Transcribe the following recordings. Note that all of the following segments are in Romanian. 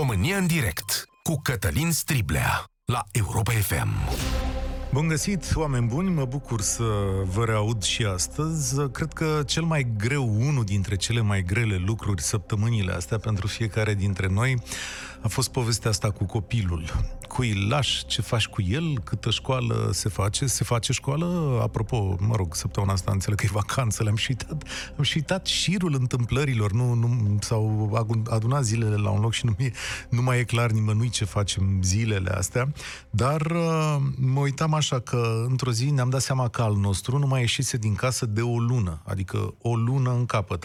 România în direct cu Cătălin Striblea la Europa FM. Bun găsit, oameni buni, mă bucur să vă reaud și astăzi. Cred că cel mai greu, unul dintre cele mai grele lucruri săptămânile astea pentru fiecare dintre noi a fost povestea asta cu copilul. Cui îl lași, ce faci cu el, câtă școală se face, se face școală, apropo, mă rog, săptămâna asta înțeleg că e vacanță, le-am și uitat, am și uitat șirul întâmplărilor, nu, nu, s-au adunat zilele la un loc și nu, mi, nu mai e clar nimănui ce facem zilele astea, dar uh, mă uitam așa că într-o zi ne-am dat seama că al nostru nu mai ieșise din casă de o lună, adică o lună în capăt.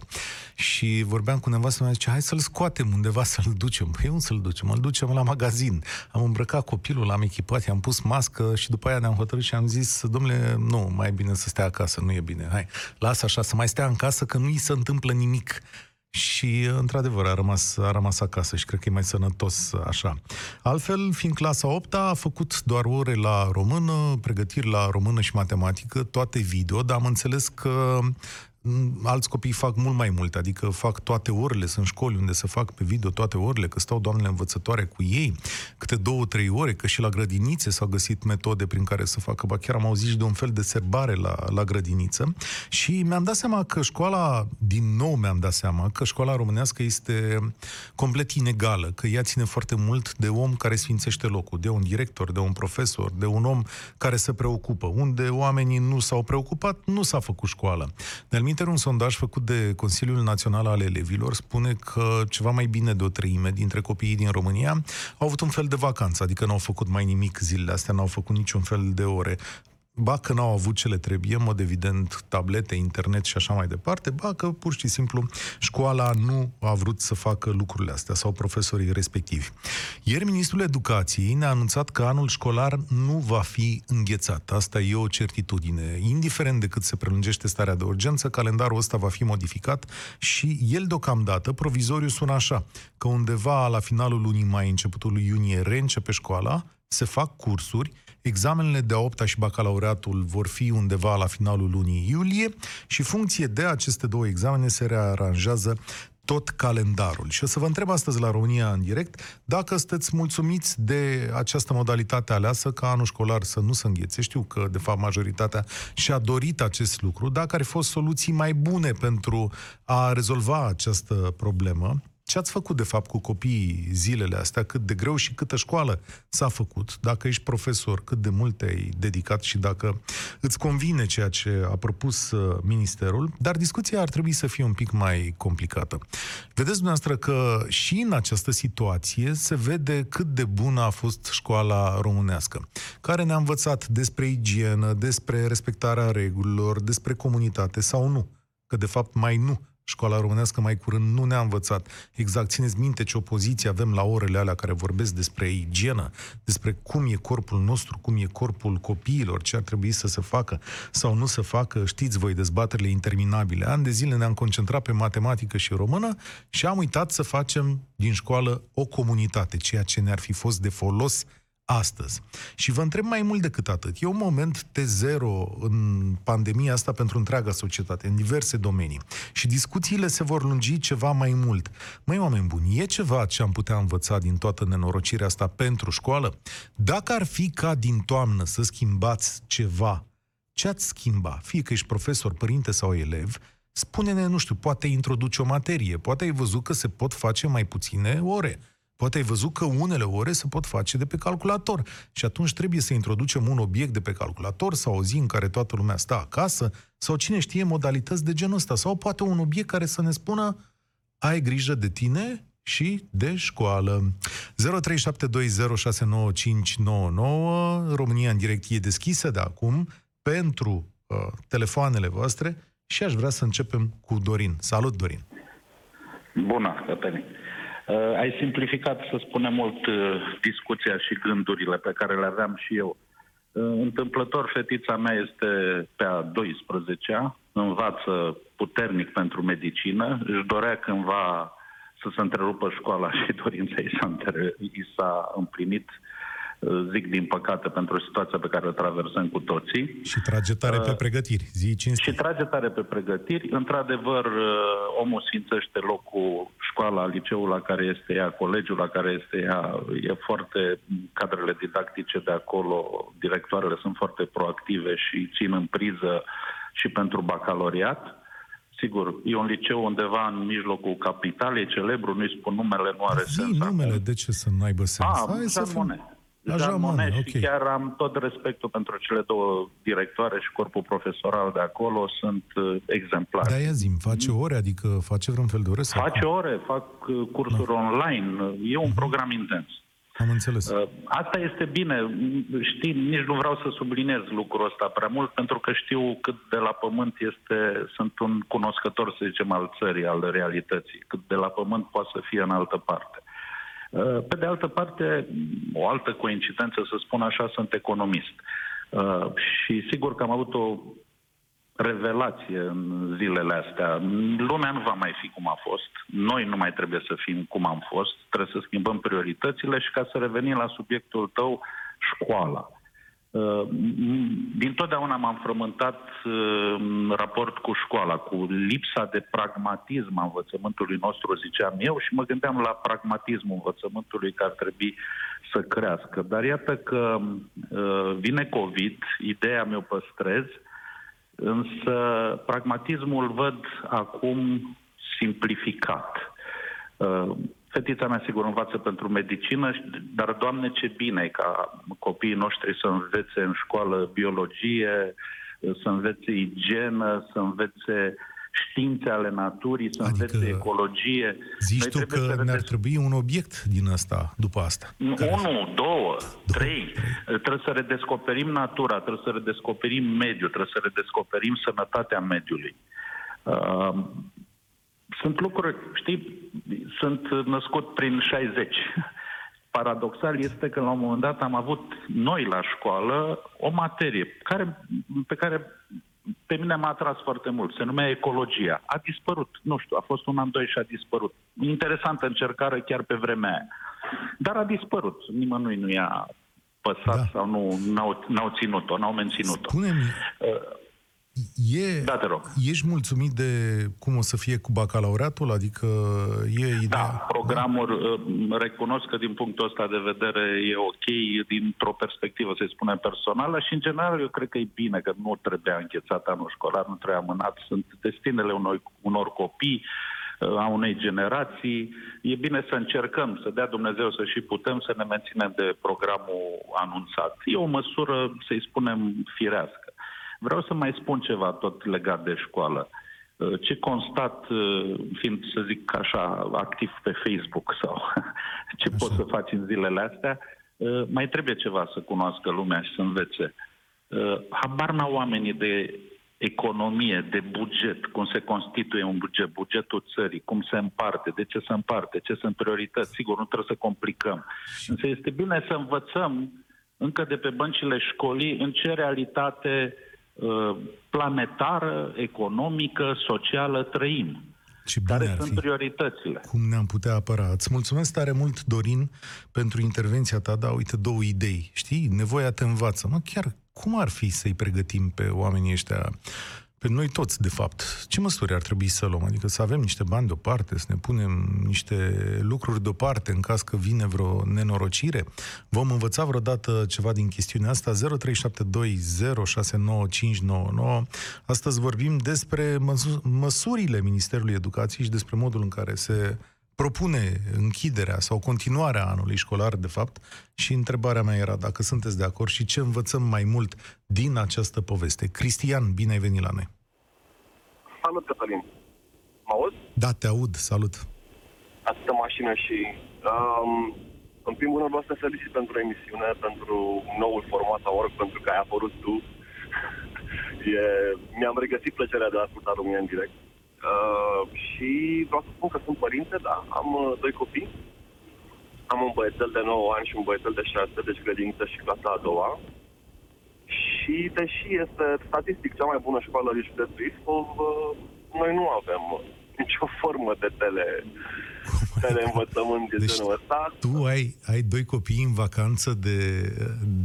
Și vorbeam cu nevastă mea, zice, hai să-l scoatem undeva, să-l ducem. Păi unde să-l ducem? Îl ducem la magazin. Am îmbrăcat copilul, l-am echipat, i-am pus mască și după aia ne-am hotărât și am zis, domnule, nu, mai e bine să stea acasă, nu e bine. Hai, lasă așa, să mai stea în casă, că nu i se întâmplă nimic. Și, într-adevăr, a rămas, a rămas acasă și cred că e mai sănătos așa. Altfel, fiind clasa 8 a făcut doar ore la română, pregătiri la română și matematică, toate video, dar am înțeles că alți copii fac mult mai mult, adică fac toate orele, sunt școli unde se fac pe video toate orele, că stau doamnele învățătoare cu ei, câte două, trei ore, că și la grădinițe s-au găsit metode prin care să facă, ba chiar am auzit și de un fel de serbare la, la grădiniță și mi-am dat seama că școala, din nou mi-am dat seama că școala românească este complet inegală, că ea ține foarte mult de om care sfințește locul, de un director, de un profesor, de un om care se preocupă. Unde oamenii nu s-au preocupat, nu s-a făcut școală. De Inter, un sondaj făcut de Consiliul Național al Elevilor. Spune că ceva mai bine de o treime dintre copiii din România au avut un fel de vacanță, adică n-au făcut mai nimic zilele astea, n-au făcut niciun fel de ore ba că n-au avut ce le trebuie, în mod evident, tablete, internet și așa mai departe, ba că pur și simplu școala nu a vrut să facă lucrurile astea sau profesorii respectivi. Ieri, Ministrul Educației ne-a anunțat că anul școlar nu va fi înghețat. Asta e o certitudine. Indiferent de cât se prelungește starea de urgență, calendarul ăsta va fi modificat și el deocamdată, provizoriu, sună așa, că undeva la finalul lunii mai, începutul lui iunie, reîncepe școala, se fac cursuri, examenele de a 8 și bacalaureatul vor fi undeva la finalul lunii iulie și funcție de aceste două examene se rearanjează tot calendarul. Și o să vă întreb astăzi la România în direct dacă sunteți mulțumiți de această modalitate aleasă ca anul școlar să nu se înghețe. Știu că, de fapt, majoritatea și-a dorit acest lucru, dacă ar fi fost soluții mai bune pentru a rezolva această problemă ce ați făcut, de fapt, cu copiii zilele astea, cât de greu și câtă școală s-a făcut, dacă ești profesor, cât de mult te-ai dedicat și dacă îți convine ceea ce a propus uh, ministerul, dar discuția ar trebui să fie un pic mai complicată. Vedeți dumneavoastră că și în această situație se vede cât de bună a fost școala românească, care ne-a învățat despre igienă, despre respectarea regulilor, despre comunitate sau nu, că de fapt mai nu școala românească mai curând nu ne-a învățat exact. Țineți minte ce opoziție avem la orele alea care vorbesc despre igienă, despre cum e corpul nostru, cum e corpul copiilor, ce ar trebui să se facă sau nu se facă. Știți voi dezbaterile interminabile. An de zile ne-am concentrat pe matematică și română și am uitat să facem din școală o comunitate, ceea ce ne-ar fi fost de folos astăzi. Și vă întreb mai mult decât atât. E un moment T0 în pandemia asta pentru întreaga societate, în diverse domenii. Și discuțiile se vor lungi ceva mai mult. Măi, oameni buni, e ceva ce am putea învăța din toată nenorocirea asta pentru școală? Dacă ar fi ca din toamnă să schimbați ceva, ce ați schimba? Fie că ești profesor, părinte sau elev, spune-ne, nu știu, poate introduce o materie, poate ai văzut că se pot face mai puține ore Poate ai văzut că unele ore se pot face de pe calculator și atunci trebuie să introducem un obiect de pe calculator sau o zi în care toată lumea stă acasă sau cine știe modalități de genul ăsta sau poate un obiect care să ne spună ai grijă de tine și de școală. 0372069599 România în direct e deschisă de acum pentru uh, telefoanele voastre și aș vrea să începem cu Dorin. Salut, Dorin! Bună, Cătălin! Uh, ai simplificat, să spunem mult, uh, discuția și gândurile pe care le aveam și eu. Uh, întâmplător, fetița mea este pe a 12-a, învață puternic pentru medicină, își dorea cândva să se întrerupă școala și dorința ei s-a, i s-a împlinit uh, zic din păcate, pentru situația pe care o traversăm cu toții. Și trage tare pe pregătiri, zi cinstit. Și trage tare pe pregătiri. Într-adevăr, uh, omul sfințește locul, școala, liceul la care este ea, colegiul la care este ea. E foarte, cadrele didactice de acolo, directoarele sunt foarte proactive și țin în priză și pentru bacaloriat. Sigur, e un liceu undeva în mijlocul capitalei, celebru, nu-i spun numele, nu are Zi sens. numele, acum. de ce să nu aibă sens? Ah, Hai să Jean fim- Monnet. La Jean Jean Monnet Monnet, și ok. chiar am tot respectul pentru cele două directoare și corpul profesoral de acolo, sunt uh, exemplare. Da, ia zi face ore, adică face vreun fel de ore? Sau Face cum? ore, fac uh, cursuri online, e un program intens. Am înțeles. Uh, Asta este bine. Știi, nici nu vreau să subliniez lucrul ăsta prea mult, pentru că știu cât de la pământ este, sunt un cunoscător, să zicem, al țării, al realității, cât de la pământ poate să fie în altă parte. Uh, Pe de altă parte, o altă coincidență, să spun așa, sunt economist. Uh, Și sigur că am avut o revelație în zilele astea. Lumea nu va mai fi cum a fost. Noi nu mai trebuie să fim cum am fost. Trebuie să schimbăm prioritățile și ca să revenim la subiectul tău, școala. Uh, Din totdeauna m-am frământat uh, în raport cu școala, cu lipsa de pragmatism a învățământului nostru, ziceam eu, și mă gândeam la pragmatismul învățământului care ar trebui să crească. Dar iată că uh, vine COVID, ideea mi-o păstrez, Însă pragmatismul văd acum simplificat. Uh, Fetița mea, sigur, învață pentru medicină, dar, Doamne, ce bine ca copiii noștri să învețe în școală biologie, să învețe igienă, să învețe științe ale naturii, să Adică învețe ecologie. Zici Noi tu trebuie să că ne-ar redes- trebui un obiect din asta, după asta. Care- Unu, două, trei. Trebuie să redescoperim natura, trebuie să redescoperim mediul, trebuie să redescoperim sănătatea mediului. Uh, sunt lucruri, știi, sunt născut prin 60. Paradoxal este că la un moment dat am avut noi la școală o materie care, pe care pe mine m-a atras foarte mult. Se numea ecologia. A dispărut. Nu știu, a fost un an, doi și a dispărut. Interesantă încercare chiar pe vremea aia. Dar a dispărut. Nimănui nu i-a păsat Da. sau nu n-au, n-au ținut-o, n-au menținut-o. Spune-mi, e, Da, te rog. ești mulțumit de cum o să fie cu bacalaureatul? Adică e ideea... Da, programul, uh, recunosc că din punctul ăsta de vedere e ok, dintr-o perspectivă, să spune personală și, în general, eu cred că e bine că nu trebuia înghețat anul școlar, nu trebuia amânat. Sunt destinele unor, unor copii, uh, a unei generații. E bine să încercăm, să dea Dumnezeu să și putem să ne menținem de programul anunțat. E o măsură, să-i spunem, firească. Vreau să mai spun ceva tot legat de școală. Uh, Ce constat, uh, fiind, să zic așa, activ pe Facebook sau ce Așa. poți să faci în zilele astea, uh, mai trebuie ceva să cunoască lumea și să învețe. Uh, Habar n-au oamenii de economie, de buget, cum se constituie un buget, bugetul țării, cum se împarte, de ce se împarte, ce sunt priorități. Sigur, nu trebuie să complicăm. Însă este bine să învățăm încă de pe băncile școlii în ce realitate uh, planetară, economică, socială trăim. Ce bine Care ar sunt fi. prioritățile? Cum ne-am putea apăra? Îți mulțumesc tare mult, Dorin, pentru intervenția ta. Da, uite, două idei. Știi? Nevoia te învață. Mă, chiar cum ar fi să-i pregătim pe oamenii ăștia, pe noi toți, de fapt? Ce măsuri ar trebui să luăm? Adică să avem niște bani deoparte, să ne punem niște lucruri deoparte în caz că vine vreo nenorocire? Vom învăța vreodată ceva din chestiunea asta? 0372069599. Astăzi vorbim despre măsu- măsurile Ministerului Educației și despre modul în care se propune închiderea sau continuarea anului școlar, de fapt, și întrebarea mea era dacă sunteți de acord și ce învățăm mai mult din această poveste. Cristian, bine ai venit la noi. Salut, Cătălin. Mă auzi? Da, te aud, salut. Atâta mașină și... Um, în primul rând vreau să te felicit pentru emisiune, pentru noul format a org, pentru că ai apărut tu. e, mi-am regăsit plăcerea de a asculta România în direct. Uh, și vreau să spun că sunt părinte, da, am uh, doi copii. Am un băiețel de 9 ani și un băiețel de 6, deci grădiniță și clasa a doua. Și deși este statistic cea mai bună școală din județul Iscov, uh, noi nu avem uh, nicio formă de tele teleînvățământ de Deci genul ăsta. Tu ai, ai doi copii în vacanță de,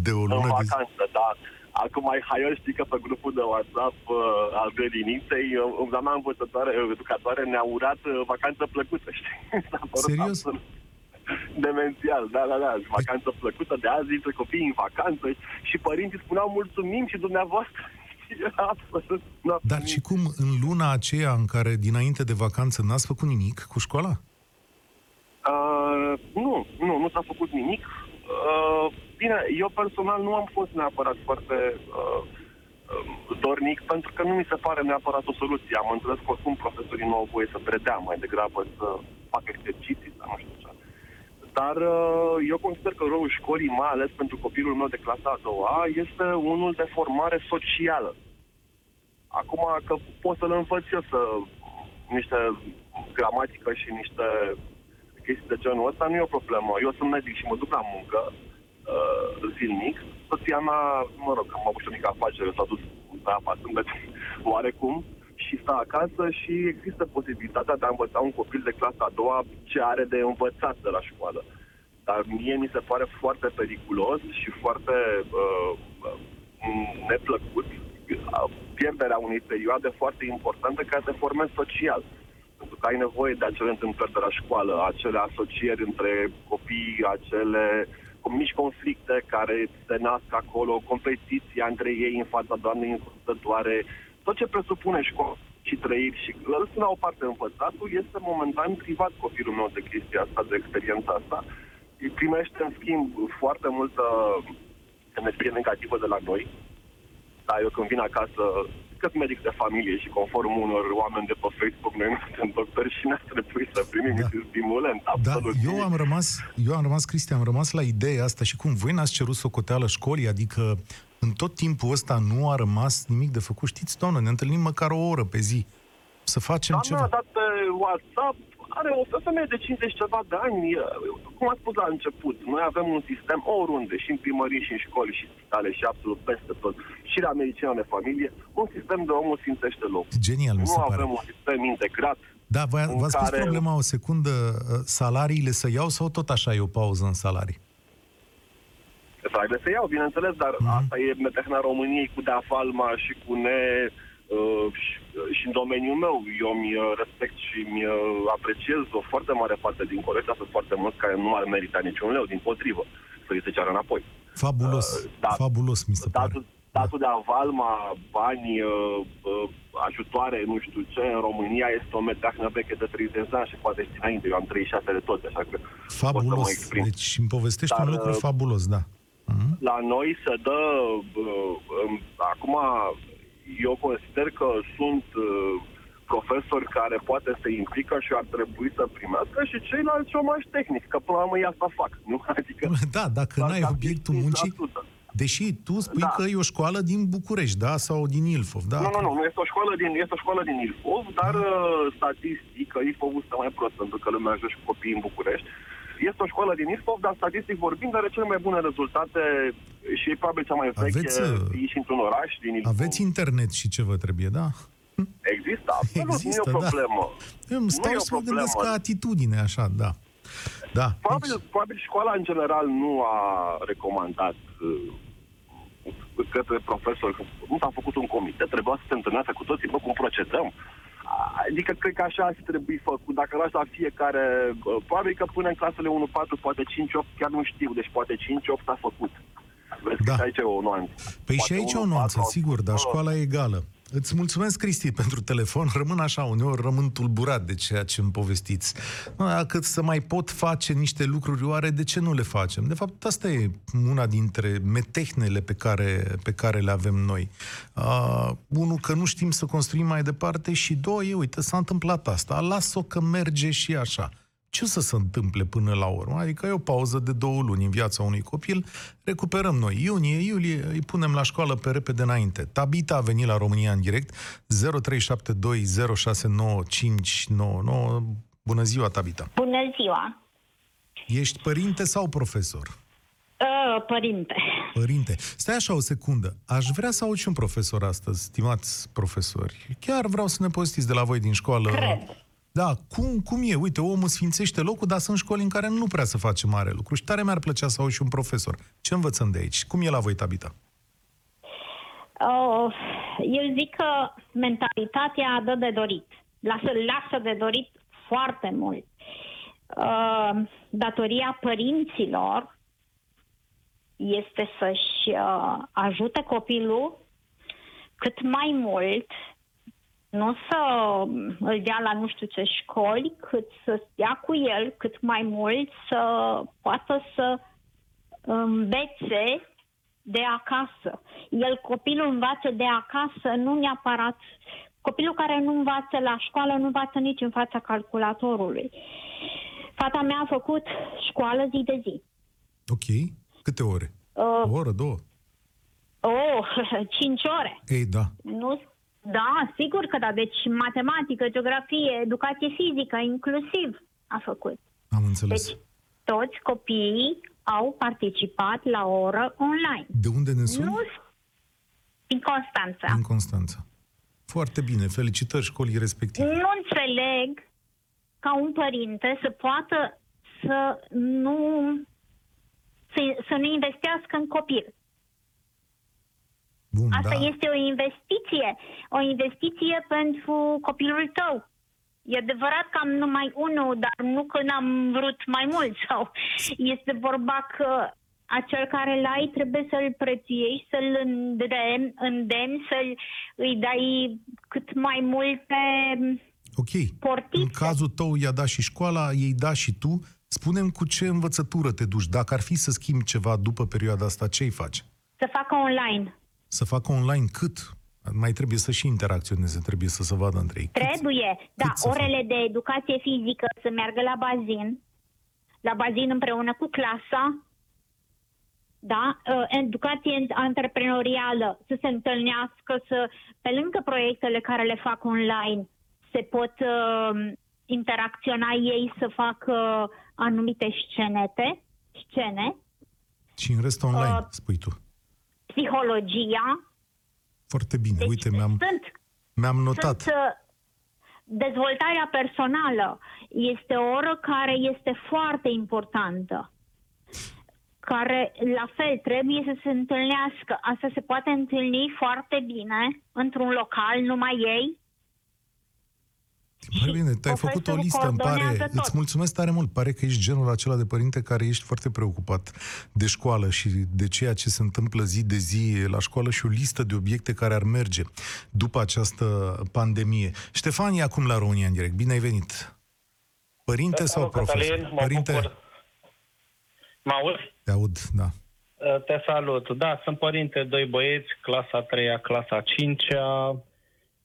de o În lună de zi. vacanță, da. Acum ai haier, știi că pe grupul de WhatsApp uh, al grădiniței, uh, doamna învățătoare, uh, educatoare ne-a urat uh, vacanță plăcută, știi? S-a părut Serios? absolut Demențial, da, da, da. Vacanță plăcută de azi, intră copiii în vacanță și părinții spuneau mulțumim și dumneavoastră. Era absolut... n-a Dar primit. și cum în luna aceea în care dinainte de vacanță n-ați făcut nimic cu școala? Uh, nu, nu, nu s-a făcut nimic. Uh, bine, eu personal nu am fost neapărat foarte uh, uh, dornic, pentru că nu mi se pare neapărat o soluție. Am înțeles că oricum profesorii nu au voie să predea, mai degrabă să facă exerciții sau nu știu ce. Dar uh, eu consider că rolul școlii, mai ales pentru copilul meu de clasa a doua, este unul de formare socială. Acum că pot să-l învăț eu să niște gramatică și niște chestii de genul ăsta nu e o problemă. Eu sunt medic și mă duc la muncă uh, zilnic. Soția mea, mă rog, am avut și o mică afacere, s-a dus pe apa sâmbete, oarecum, și stă acasă și există posibilitatea de a învăța un copil de clasa a doua ce are de învățat de la școală. Dar mie mi se pare foarte periculos și foarte uh, uh, neplăcut uh, pierderea unei perioade foarte importante care te formezi social. Pentru că ai nevoie de acele întâmplări de la școală, acele asocieri între copii, acele mici conflicte care se nasc acolo, competiția între ei în fața doamnei învățătoare, tot ce presupune școală și trăiri și lăsând la o parte învățatul, este momentan privat copilul meu de chestia asta, de experiența asta. Îi primește, în schimb, foarte multă energie negativă de la noi. Dar eu când vin acasă, cât medic de familie și conform unor oameni de pe Facebook, noi nu suntem doctori și ne-ar trebui să primim Da. da. stimulant, Da, absolut. eu am rămas, eu am rămas, Cristian, am rămas la ideea asta și cum voi n-ați cerut socoteală școlii, adică în tot timpul ăsta nu a rămas nimic de făcut. Știți, doamnă, ne întâlnim măcar o oră pe zi. Să facem Doamna ceva. a dat pe WhatsApp, are o femeie de 50 ceva de ani, cum a spus la început, noi avem un sistem oriunde, și în primării, și în școli, și în spitale, și absolut peste tot, și la medicină de familie, un sistem de omul simțește loc. Genial, mi Nu se pare. avem un sistem integrat. Da, v- în v-ați spus care- problema o secundă, salariile să iau sau tot așa e o pauză în salarii? Trebuie să iau, bineînțeles, dar Mhm. asta e metehna României cu Deafalma și cu ne... Uh, și, și în domeniul meu, eu mi uh, respect și mi uh, apreciez o foarte mare parte din colecția, sunt foarte mulți care nu ar merita niciun leu, din potrivă, să îi se ceară înapoi. Fabulos, Uh, da. fabulos mi se pare. Datul, datul de avalma, bani, uh, uh, ajutoare, nu știu ce, în România este o meteahnă veche de 30 de ani și poate ști înainte, eu am 36 de toți, așa că pot să mă Fabulos. exprim. Deci îmi povestești Dar, un lucru uh, fabulos, da. Mhm. la noi se dă, uh, um, acum eu consider că sunt uh, profesori care poate se implică și ar trebui să primească și ceilalți șomaj tehnic, că până la urmă ei asta fac, nu? Adică Da, dacă doar n-ai ca obiectul 5%. muncii, deși tu spui Da. că e o școală din București, da? Sau din Ilfov, da? Nu, nu, nu, nu este o școală din, este o școală din Ilfov, dar uh, statistic, că Ilfov stă mai prost pentru că lumea ajunge cu copiii în București. Este o școală din Ilfov, dar statistic vorbind are cele mai bune rezultate și e probabil cea mai veche Aveți, uh, și într-un oraș din Ilfov. Aveți internet și ce vă trebuie, da? Există, absolut, Există, nu e o da. problemă. Eu îmi stau Nu e o să mă gândesc problemă. ca atitudine, așa, da. Da. Probabil, Deci, probabil școala în general nu a recomandat uh, către profesori, că nu s-a făcut un comitet, trebuia să se întâlnească cu toții, bă, cum procedăm. Adică cred că așa ar trebui făcut. Dacă lași la fiecare, uh, probabil că până în clasele 1-4, poate 5-8, chiar nu știu, deci poate 5-8 s-a făcut. Vezi Da. că și aici e o nuanță. Păi Poate și aici e o 1-4 nuanță, au sigur, spus, dar bă, școala e egală. Îți mulțumesc, Cristi, pentru telefon. Rămân așa, uneori rămân tulburat de ceea ce îmi povestiți. Nu, Dacă să mai pot face niște lucruri, oare de ce nu le facem? De fapt, asta e una dintre metehnele pe care, pe care le avem noi. Uh, unul, că nu știm să construim mai departe și doi, uite, s-a întâmplat asta. Las-o că merge și așa. Ce o să se întâmple până la urmă? Adică e o pauză de două luni în viața unui copil, recuperăm noi. Iunie, iulie, îi punem la școală pe repede înainte. Tabita a venit la România în direct, 0372069599. Bună ziua, Tabita! Bună ziua! Ești părinte sau profesor? Uh, părinte. Părinte. Stai așa o secundă. Aș vrea să aud și un profesor astăzi, stimați profesori. Chiar vreau să ne povestiți de la voi din școală. Cred. Da, cum, cum e? Uite, omul sfințește locul, dar sunt școli în care nu prea se face mare lucru. Și tare mi-ar plăcea să aud și un profesor. Ce învățăm de aici? Cum e la voi, Tabita? Uh, eu zic că mentalitatea dă de dorit. Lasă, lasă de dorit foarte mult. Uh, datoria părinților este să-și uh, ajute copilul cât mai mult, nu să îl dea la nu știu ce școli, cât să stea cu el cât mai mult, să poată să învețe de acasă. El, copilul învață de acasă, nu neapărat... Copilul care nu învață la școală nu învață nici în fața calculatorului. Fata mea a făcut școală zi de zi. Ok. Câte ore? Uh, O oră, două? oh, cinci ore. Ei, da. Nu? Da, sigur că da. Deci matematică, geografie, educație fizică, inclusiv a făcut. Am înțeles. Deci toți copiii au participat la o oră online. De unde ne suni? Nu din Constanța. Din Constanța. Foarte bine. Felicitări școlii respective. Nu înțeleg ca un părinte să poată să nu să, să nu investească în copil. Bun, Asta da. este o investiție, o investiție pentru copilul tău. E adevărat că am numai unul, dar nu că n-am vrut mai mult. Sau este vorba că acel care l-ai trebuie să-l prețuiești, să-l îndemn, îndemn să-l îi dai cât mai multe Ok. portițe. În cazul tău i-a dat și școala, ei da și tu. Spunem cu ce învățătură te duci. Dacă ar fi să schimbi ceva după perioada asta, ce îi faci? să facă online. Să facă online cât? Mai trebuie să și interacționeze, trebuie să se vadă între ei. Cât? Trebuie, da, să orele de educație fizică să meargă la bazin, la bazin împreună cu clasa, da, uh, educație antreprenorială, să se întâlnească, să, pe lângă proiectele care le fac online, se pot uh, interacționa ei să facă anumite scenete, scene, Și în rest online, Uh, spui tu. Psihologia. Foarte bine. Deci Uite, mi-am, sunt mi-am notat. Sunt, uh, dezvoltarea personală este o oră care este foarte importantă care la fel trebuie să se întâlnească. Asta se poate întâlni foarte bine într-un local, numai ei. Mai bine, te-ai profesorul făcut o listă, îmi pare. coordonează tot. Îți mulțumesc tare mult. Pare că ești genul acela de părinte care ești foarte preocupat de școală și de ceea ce se întâmplă zi de zi la școală și o listă de obiecte care ar merge după această pandemie. Ștefan e acum la România în direct. Bine ai venit. Părinte sau Salut, profesor? Cătălin, mă Părinte, bucur. Mă auzi? te aud, da. Uh, Te salut. Da, sunt părinte, doi băieți, clasa a treia, clasa a cincea.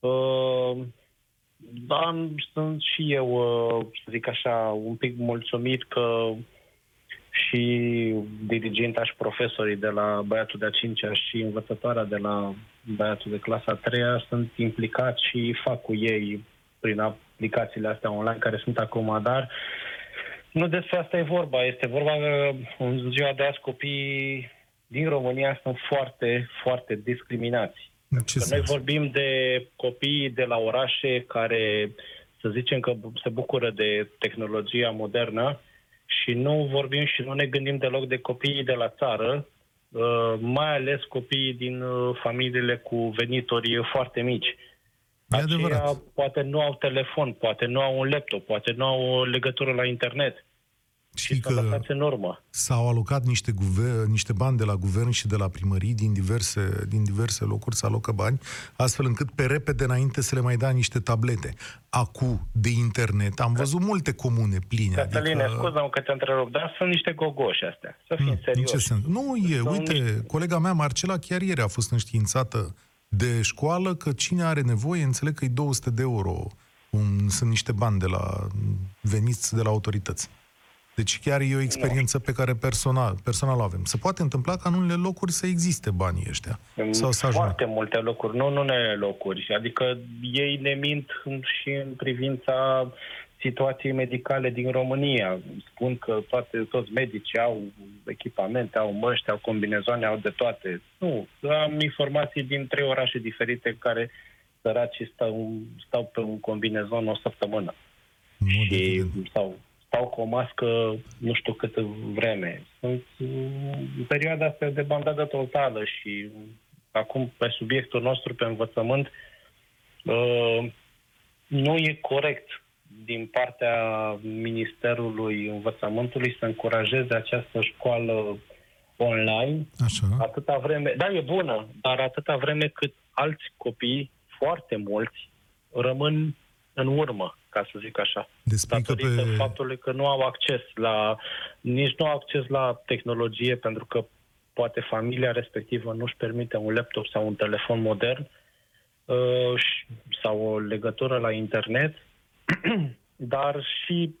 Uh, Da, sunt și eu, uh, să zic așa, un pic mulțumit că și diriginta și profesorii de la băiatul de a cincea și învățătoarea de la băiatul de clasa a treia sunt implicați și fac cu ei prin aplicațiile astea online care sunt acum, dar nu despre asta e vorba. Este vorba că în ziua de azi copiii din România sunt foarte, foarte discriminați. În ce Că noi sens? vorbim de copii de la orașe care, să zicem că se bucură de tehnologia modernă și nu vorbim și nu ne gândim deloc de copiii de la țară, uh, mai ales copiii din uh, familiile cu venituri foarte mici. E adevărat. Aceia poate nu au telefon, poate nu au un laptop, poate nu au o legătură la internet Știi și sunt că lăsați în urmă. s-au alocat niște, guver, niște bani de la guvern și de la primării din diverse, din diverse locuri, se alocă bani, astfel încât pe repede înainte să le mai da niște tablete. Acu, de internet, am văzut multe comune pline. Cătăline, adică... scuză-mă că te întrerup, dar sunt niște gogoși astea. Să fim Mm, În serioși. ce sens? Nu e, Sunt uite, niște- colega mea, Marcela, chiar ieri a fost înștiințată de școală că cine are nevoie, înțeleg că e 200 de euro. Un, sunt niște bani de la veniți de la autorități. Deci chiar e o experiență pe care personal, personal o avem. Se poate întâmpla ca în unele locuri să existe banii ăștia. În Sau să ajungă. foarte multe locuri, nu în unele locuri. Adică ei ne mint și în privința situației medicale din România. Spun că toate, toți medicii au echipamente, au măști, au combinezoane, au de toate. Nu, am informații din trei orașe diferite în care săracii stau, stau pe un combinezon o săptămână. mod și evident. sau stau cu o mască nu știu câtă vreme. Sunt uh, în perioada asta de bandadă totală și acum pe subiectul nostru, pe învățământ, uh, nu e corect din partea Ministerului Învățământului să încurajeze această școală online Așa. atâta vreme, da, e bună, dar atâta vreme cât alți copii, foarte mulți, rămân în urmă, ca să zic așa. Despre că Datorită pe... faptului că nu au acces la, nici nu au acces la tehnologie, pentru că poate familia respectivă nu-și permite un laptop sau un telefon modern uh, și- sau o legătură la internet, dar și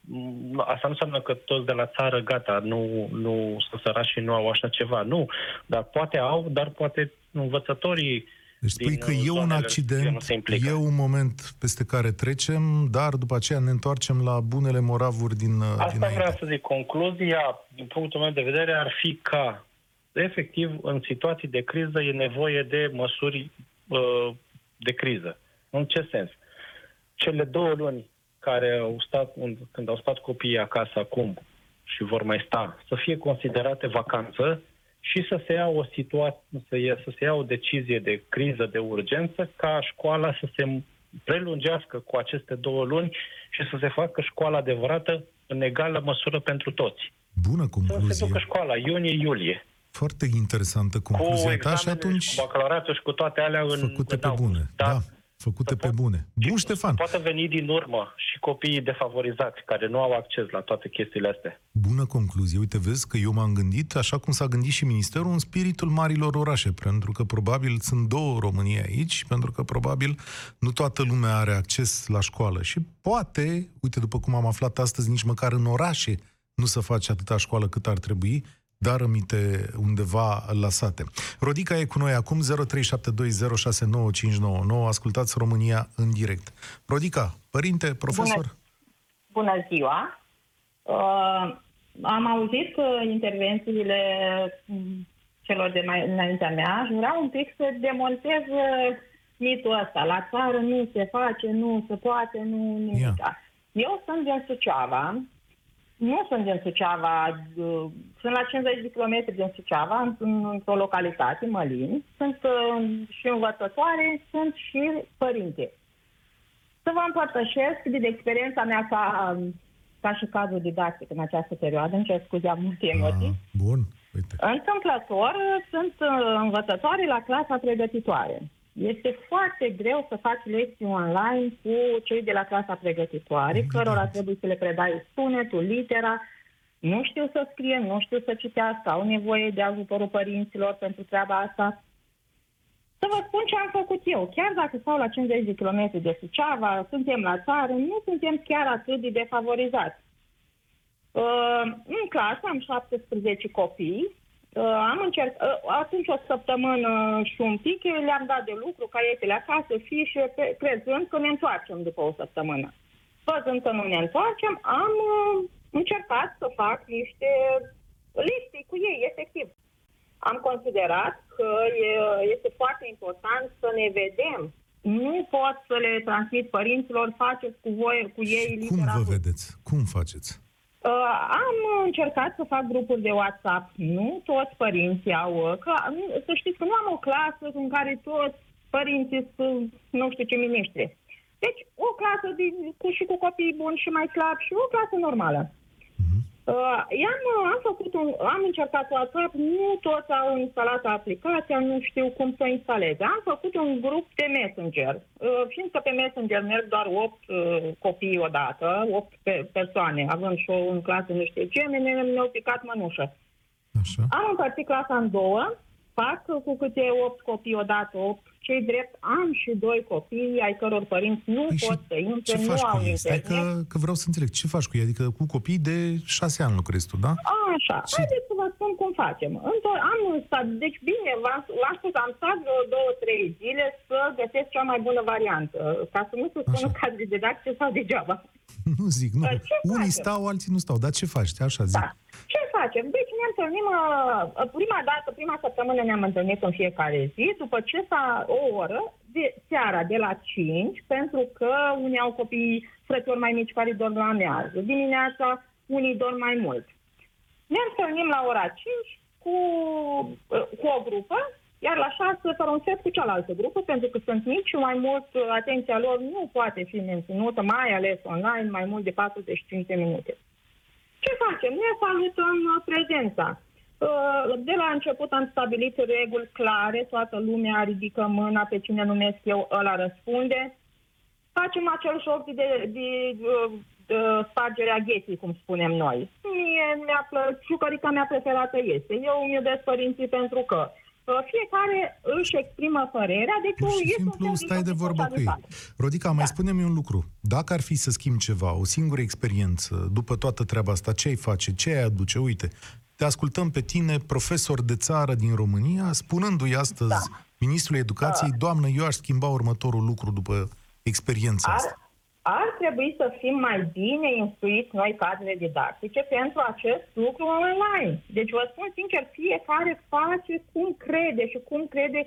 m, asta nu înseamnă că toți de la țară, gata, nu, nu sunt sărași și nu au așa ceva. Nu, dar poate au, dar poate învățătorii Deci spui din, că uh, e un zonele nu accident, se implică. e un moment peste care trecem, dar după aceea ne întoarcem la bunele moravuri din Asta dinainte. vreau să zic. Concluzia, din punctul meu de vedere, ar fi ca, efectiv, în situații de criză e nevoie de măsuri uh, de criză. În ce sens? Cele două luni care au stat, când au stat copiii acasă acum și vor mai sta, să fie considerate vacanță și să se ia o situație, să, ia, să se ia o decizie de criză, de urgență, ca școala să se prelungească cu aceste două luni și să se facă școala adevărată în egală măsură pentru toți. Bună Să se concluzie. ducă școala iunie-iulie. Foarte interesantă Cu concluzia ta și examenele atunci și cu bacalaureatul și cu toate alea în făcute în pe august. bune. Da. Da, făcute Să pe pot- bune. Bun, Ștefan. Poate veni din urmă și copiii defavorizați care nu au acces la toate chestiile astea. Bună concluzie. Uite, vezi că eu m-am gândit, așa cum s-a gândit și Ministerul, în spiritul marilor orașe, pentru că probabil sunt două Românie aici, pentru că probabil nu toată lumea are acces la școală. Și poate, uite, după cum am aflat astăzi, nici măcar în orașe nu se face atâta școală cât ar trebui, dar rămite undeva la sate. Rodica e cu noi acum, 0372069599. Ascultați România în direct. Rodica, părinte, profesor? Bună ziua! Uh, am auzit uh, intervențiile mm, celor de mai înaintea mea și vreau un pic să demontez uh, mitul ăsta. La țară nu se face, nu se poate, nu nimic. Ia. Eu sunt din Suceava, nu sunt din Suceava, uh, sunt la 50 de kilometri din Suceava, în- într-o localitate, Mălin. Sunt uh, și învățătoare, sunt și părinte. Să vă împărtășesc din experiența mea ca, ca și cadru didactic în această perioadă. Îmi cer scuze, am multe emoții. Ah, bun, uite. Întâmplător, sunt uh, învățătoare la clasa pregătitoare. Este foarte greu să faci lecții online cu cei de la clasa pregătitoare, cărora trebuie să le predai sunetul, litera, nu știu să scrie, nu știu să citească, au nevoie de ajutorul părinților pentru treaba asta. Să vă spun ce am făcut eu. Chiar dacă stau la 50 de km de Suceava, suntem la țară, nu suntem chiar atât de defavorizați. Uh, în clasă am 17 copii. Uh, am încercat, uh, atunci o săptămână și un pic le-am dat de lucru, caietele acasă, fișe, pe, crezând că ne întoarcem după o săptămână. Văzând că nu ne întoarcem, am uh, încercat să fac niște liste cu ei, efectiv. Am considerat că e, este foarte important să ne vedem. Nu pot să le transmit părinților, faceți cu voi, cu ei Cum vă literatură. vedeți? Cum faceți? Uh, am încercat să fac grupuri de WhatsApp. Nu toți părinții au... uh, Că, nu- să știți că nu am o clasă în care toți părinții sunt nu știu ce miniștri. Deci o clasă de, cu, și cu copii buni și mai slabi și o clasă normală. Uh, i-am, uh, am, făcut un, am încercat WhatsApp, nu toți au instalat aplicația, nu știu cum să o instaleze. Am făcut un grup de Messenger, uh, fiindcă pe Messenger merg doar 8 uh, copii odată, 8 pe, persoane, având și o în clasă nu știu ce, ne- ne-au picat mănușă. Așa? Am împărțit clasa în două, fac cu câte 8 copii odată, 8. Cei drept, am și doi copii ai căror părinți nu Păi și pot să intre, ce nu faci au cu ei? Stai internet. că, că vreau să înțeleg. Ce faci cu ei? Adică cu copii de șase ani lucrezi tu, da? Așa, Ce- haideți să vă spun cum facem. Într- am stat, deci bine, v-am, v-am spus, am stat vreo două, trei zile să găsesc cea mai bună variantă, ca să nu se spună Așa. cadre didactice sau degeaba. Nu zic, nu. Dar ce Unii facem? stau, alții nu stau. Dar ce faci? Așa zic. Da. Ce facem? Deci ne întâlnim, uh, prima dată, prima săptămână ne-am întâlnit în fiecare zi, după ce s-a o oră, de seara de la 5, pentru că unii au copii frățiori mai mici care dorm la amiază. Dimineața unii dorm mai mult. Ne întâlnim la ora 5 cu, cu o grupă, iar la 6 fără un set cu cealaltă grupă, pentru că sunt mici și mai mult atenția lor nu poate fi menținută, mai ales online, mai mult de 45 de minute. Ce facem? Ne salutăm prezența. Uh, de la început am stabilit reguli clare, toată lumea ridică mâna, pe cine numesc eu, ăla răspunde. Facem acel joc de, de, de, de, de spargerea gheții, cum spunem noi. Mie mi-a plă, jucărica mea preferată este. Eu îmi iubesc părinții pentru că uh, fiecare își exprimă părerea, deci Pur și este simplu un stai de vorbă cu ei. Rodica, mai Da. spune-mi un lucru. Dacă ar fi să schimbi ceva, o singură experiență, după toată treaba asta, ce ai face, ce ai aduce? Uite, te ascultăm pe tine, profesor de țară din România, spunându-i astăzi Da. Ministrul Educației, doamnă, eu aș schimba următorul lucru după experiența asta. Ar, ar trebui să fim mai bine instruiți noi cadrele didactice pentru acest lucru online. Deci vă spun sincer, fiecare face cum crede și cum crede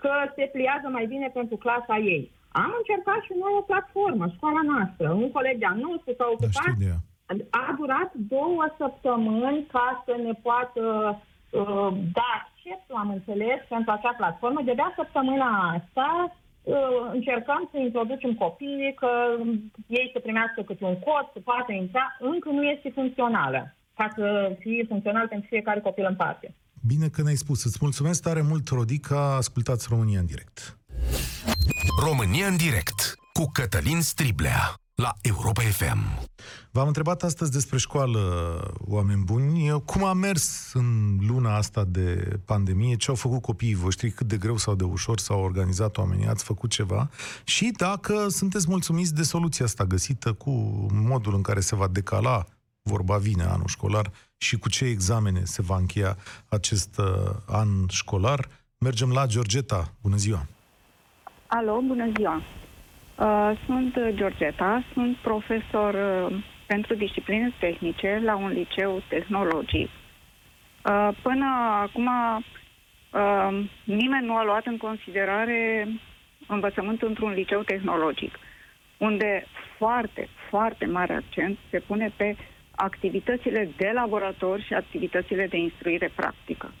că se pliază mai bine pentru clasa ei. Am încercat și noi o platformă, școala noastră. Un coleg de-al nostru s-a Da, ocupat știu de ea. a durat două săptămâni ca să ne poată uh, da accesul, am înțeles, pentru acea platformă. De-abia săptămâna asta uh, încercăm să introducem copiii, că ei să primească câte un cod, să poată intra. Încă nu este funcțională, ca să fie funcțional pentru fiecare copil în parte. Bine că ne-ai spus. Îți mulțumesc tare mult, Rodica. Ascultați România în direct. România în direct cu Cătălin Striblea la Europa FM. V-am întrebat astăzi despre școală, oameni buni. Cum a mers în luna asta de pandemie? Ce au făcut copiii voștri? Cât de greu sau de ușor s-au organizat oamenii? Ați făcut ceva? Și dacă sunteți mulțumiți de soluția asta găsită cu modul în care se va decala, vorba vine, anul școlar și cu ce examene se va încheia acest uh, an școlar, mergem la Georgeta. Bună ziua! Alo, bună ziua! Uh, Sunt Georgeta, sunt profesor uh, pentru discipline tehnice la un liceu tehnologic. Uh, Până acum uh, nimeni nu a luat în considerare învățământul într-un liceu tehnologic, unde foarte, foarte mare accent se pune pe activitățile de laborator și activitățile de instruire practică.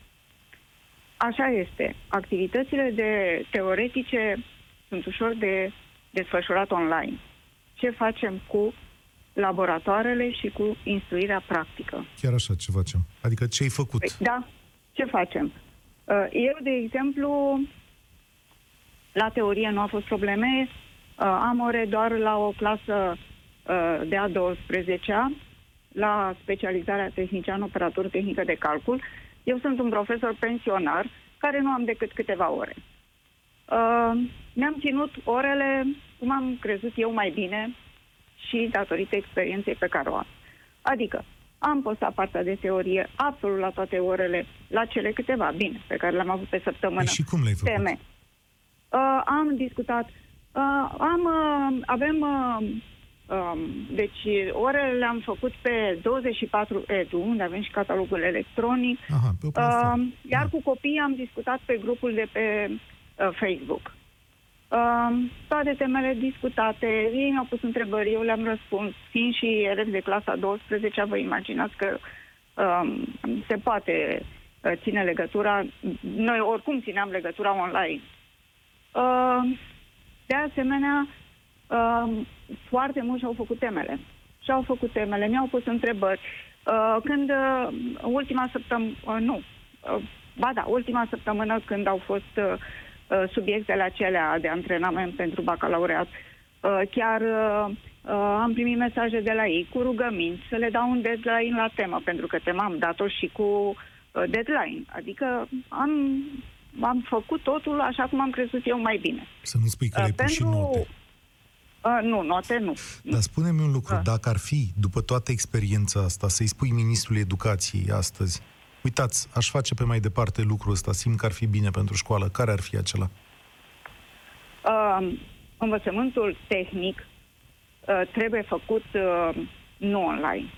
Așa este. Activitățile de teoretice sunt ușor de desfășurat online. Ce facem cu laboratoarele și cu instruirea practică? Chiar așa ce facem. Adică ce ai făcut? Păi, da, ce facem? Uh, Eu, de exemplu, la teorie nu au fost probleme. Uh, Am ore doar la o clasă uh, de a 12-a, la specializarea tehnician operator tehnică de calcul. Eu sunt un profesor pensionar care nu am decât câteva ore. Uh, mi-am ținut orele cum am crezut eu mai bine și datorită experienței pe care o am. Adică am postat partea de teorie absolut la toate orele, la cele câteva, bine, pe care le-am avut pe săptămână. Păi și cum le-ai făcut? Teme. Uh, am discutat. Uh, am, uh, avem, uh, um, deci orele le-am făcut pe 24 Edu, unde avem și catalogul electronic. Aha, pe o platformă. Uh, iar Da. cu copiii am discutat pe grupul de pe uh, Facebook. Uh, toate temele discutate, ei mi-au pus întrebări, eu le-am răspuns. Fiind și elevi de clasa 12, vă imaginați că um, se poate uh, ține legătura. Noi oricum țineam legătura online. Uh, de asemenea, uh, foarte mulți și-au făcut temele. Și-au făcut temele, mi-au pus întrebări. Uh, când uh, ultima săptămână, uh, nu, uh, ba da, ultima săptămână când au fost uh, uh, subiectele acelea de antrenament pentru bacalaureat, uh, chiar uh, uh, am primit mesaje de la ei cu rugăminți să le dau un deadline la temă, pentru că tema am dat-o și cu uh, deadline. Adică am, am făcut totul așa cum am crezut eu mai bine. Să nu spui că Uh, le-ai pus și note. Uh, nu, note nu. Dar spune-mi un lucru, Da. dacă ar fi, după toată experiența asta, să-i spui ministrului educației astăzi, uitați, aș face pe mai departe lucrul ăsta, simt că ar fi bine pentru școală, care ar fi acela? Uh, învățământul tehnic uh, trebuie făcut uh, nu online.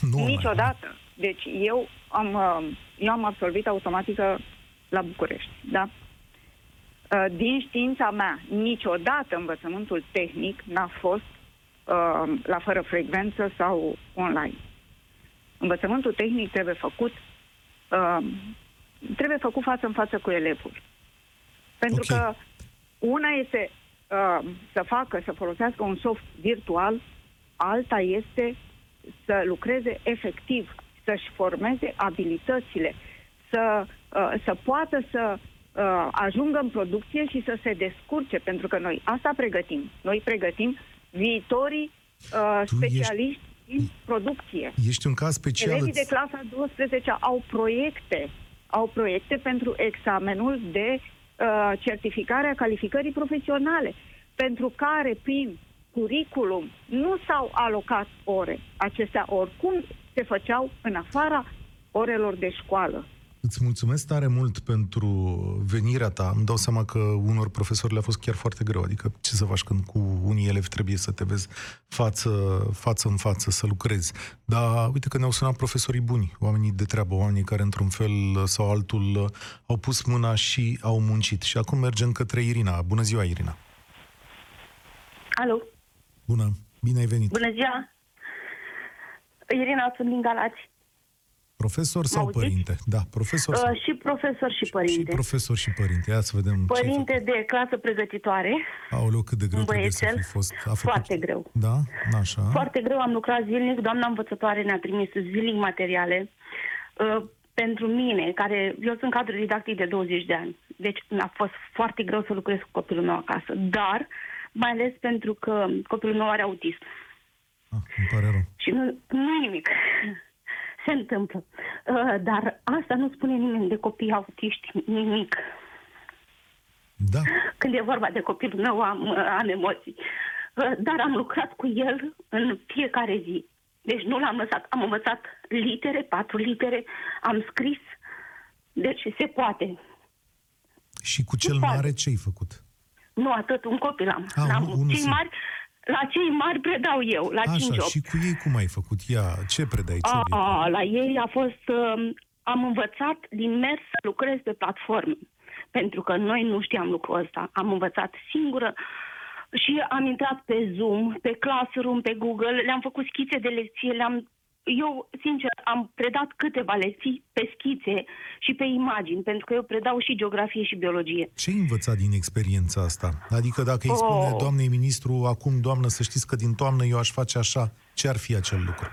Nu online. Niciodată. Deci eu am, uh, eu am absolvit automatică la București, da? Uh, din știința mea, niciodată învățământul tehnic n-a fost uh, la fără frecvență sau online. Învățământul tehnic trebuie făcut uh, trebuie făcut față în față cu elevul. Pentru Ok. că una este uh, să facă, să folosească un soft virtual, alta este să lucreze efectiv, să-și formeze abilitățile, să, uh, să poată să uh, ajungă în producție și să se descurce, pentru că noi asta pregătim. Noi pregătim viitorii uh, Tu specialiști din producție. Ești un caz special. Elevii de îți- clasa 12 au proiecte, au proiecte pentru examenul de uh, certificare a calificării profesionale, pentru care prin curriculum nu s-au alocat ore. Acestea oricum se făceau în afara orelor de școală. Îți mulțumesc tare mult pentru venirea ta. Îmi dau seama că unor profesori le-a fost chiar foarte greu. Adică ce să faci când cu unii elevi trebuie să te vezi față, față în față, să lucrezi. Dar uite că ne-au sunat profesorii buni, oamenii de treabă, oamenii care într-un fel sau altul au pus mâna și au muncit. Și acum mergem către Irina. Bună ziua, Irina! Alo, Bună! Bine ai venit! bună ziua! Irina, sunt din Galați. Profesor sau auziți? părinte? Da, profesor sau... Uh, și profesor și Și părinte. profesor și părinte. Ia să vedem ce părinte de clasă pregătitoare. Aoleu, cât de greu Un trebuie să băiețel. fi fost. A făcut... Foarte greu. Da? Așa. Foarte greu, am lucrat zilnic. Doamna învățătoare ne-a trimis zilnic materiale. Uh, pentru mine, care eu sunt cadru didactic de 20 de ani, deci mi-a fost foarte greu să lucrez cu copilul meu acasă, dar mai ales pentru că copilul meu are autism. Ah, îmi pare rău. Și nu, nu e nimic. Se întâmplă. Uh, dar asta nu spune nimeni de copii autiști, nimic. Da. Când e vorba de copilul meu, am, uh, am emoții. Uh, dar am lucrat cu el în fiecare zi. Deci nu l-am lăsat. Am învățat litere, patru litere, am scris. Deci se poate. Și cu cel poate. mare ce ai făcut? Nu atât, un copil am. Ah, N-am- unul cei singur. mari, la cei mari predau eu, la 5-8. Așa, și cu ei cum ai făcut? Ia, ce predai? Ce A, obiect? a, la ei a fost... um, Am învățat din mers să lucrez pe platforme. Pentru că noi nu știam lucrul ăsta. Am învățat singură și am intrat pe Zoom, pe Classroom, pe Google, le-am făcut schițe de lecție, le-am... Eu, sincer, am predat câteva lecții pe schițe și pe imagini, pentru că eu predau și geografie și biologie. Ce ai învățat din experiența asta? Adică dacă îi spune Oh. doamnei ministru, acum, doamnă, să știți că din toamnă eu aș face așa, ce ar fi acel lucru?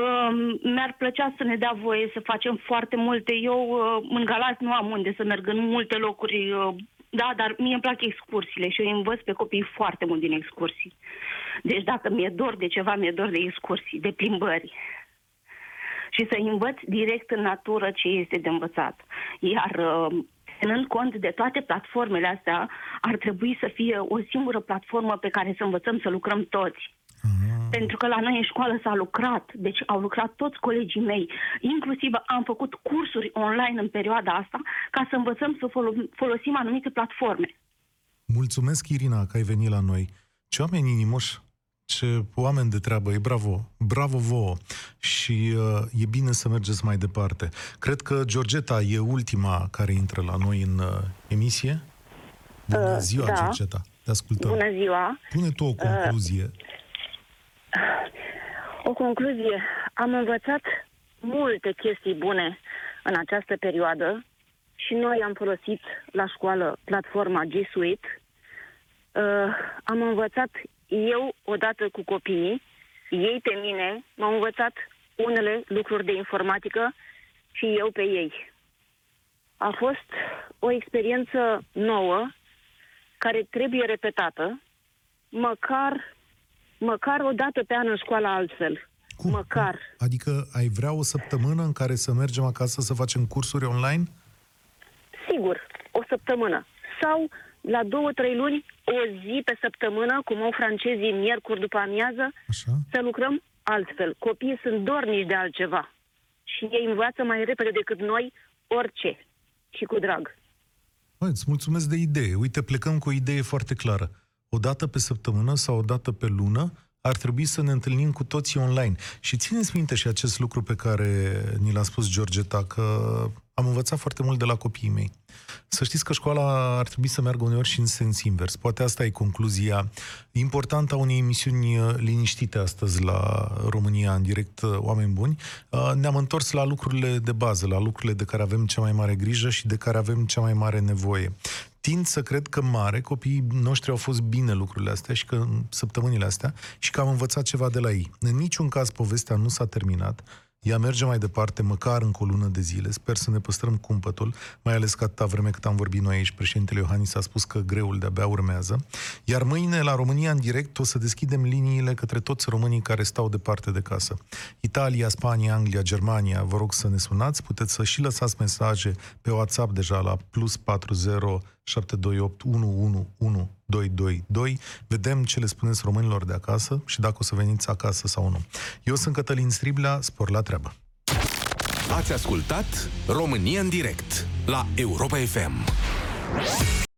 Um, mi-ar plăcea să ne dea voie să facem foarte multe. Eu uh, în Galați nu am unde să merg în multe locuri, uh, da, dar mie îmi plac excursiile și eu îi învăț pe copii foarte mult din excursii. Deci dacă mi-e dor de ceva, mi-e dor de excursii, de plimbări. Și să învăț direct în natură ce este de învățat. Iar uh, ținând cont de toate platformele astea, ar trebui să fie o singură platformă pe care să învățăm să lucrăm toți. Pentru că la noi în școală s-a lucrat, deci au lucrat toți colegii mei. Inclusiv am făcut cursuri online în perioada asta ca să învățăm să folo- folosim anumite platforme. Mulțumesc, Irina, că ai venit la noi. Ce oameni inimoși, ce oameni de treabă, e bravo, bravo vouă și uh, e bine să mergeți mai departe. Cred că Georgeta e ultima care intră la noi în uh, emisie. Bună Uh, ziua, da. Georgeta, te ascultăm. Bună ziua! Pune tu o concluzie. O concluzie. Am învățat multe chestii bune în această perioadă și noi am folosit la școală platforma G Suite. Uh, am învățat eu odată cu copiii, ei pe mine, m-au învățat unele lucruri de informatică și eu pe ei. A fost o experiență nouă care trebuie repetată, măcar măcar o dată pe an în școală altfel. Cum? Măcar. Adică ai vrea o săptămână în care să mergem acasă să facem cursuri online? Sigur, o săptămână. Sau la două, trei luni, o zi pe săptămână, cum au francezii miercuri după amiază, Așa? să lucrăm altfel. Copiii sunt dornici de altceva. Și ei învață mai repede decât noi orice. Și cu drag. Băi, îți mulțumesc de idee. Uite, plecăm cu o idee foarte clară. O dată pe săptămână sau o dată pe lună ar trebui să ne întâlnim cu toții online. Și țineți minte și acest lucru pe care ni l-a spus Georgeta, că am învățat foarte mult de la copiii mei. Să știți că școala ar trebui să meargă uneori și în sens invers. Poate asta e concluzia importantă a unei emisiuni uh, liniștite astăzi la România în direct, uh, oameni buni. Uh, Ne-am întors la lucrurile de bază, la lucrurile de care avem cea mai mare grijă și de care avem cea mai mare nevoie. Tind să cred că mare copiii noștri au fost bine lucrurile astea și că în săptămânile astea și că am învățat ceva de la ei. În niciun caz povestea nu s-a terminat. Ea merge mai departe, măcar încă o lună de zile. Sper să ne păstrăm cumpătul, mai ales că atâta vreme cât am vorbit noi aici, președintele Iohannis a spus că greul de-abia urmează. Iar mâine, la România în direct, o să deschidem liniile către toți românii care stau departe de casă. Italia, Spania, Anglia, Germania, vă rog să ne sunați. Puteți să și lăsați mesaje pe WhatsApp deja la plus 40 728 111222. Vedem ce le spuneți românilor de acasă și dacă o să veniți acasă sau nu. Eu sunt Cătălin Striblea, spor la treabă. Ați ascultat România în direct la Europa FM.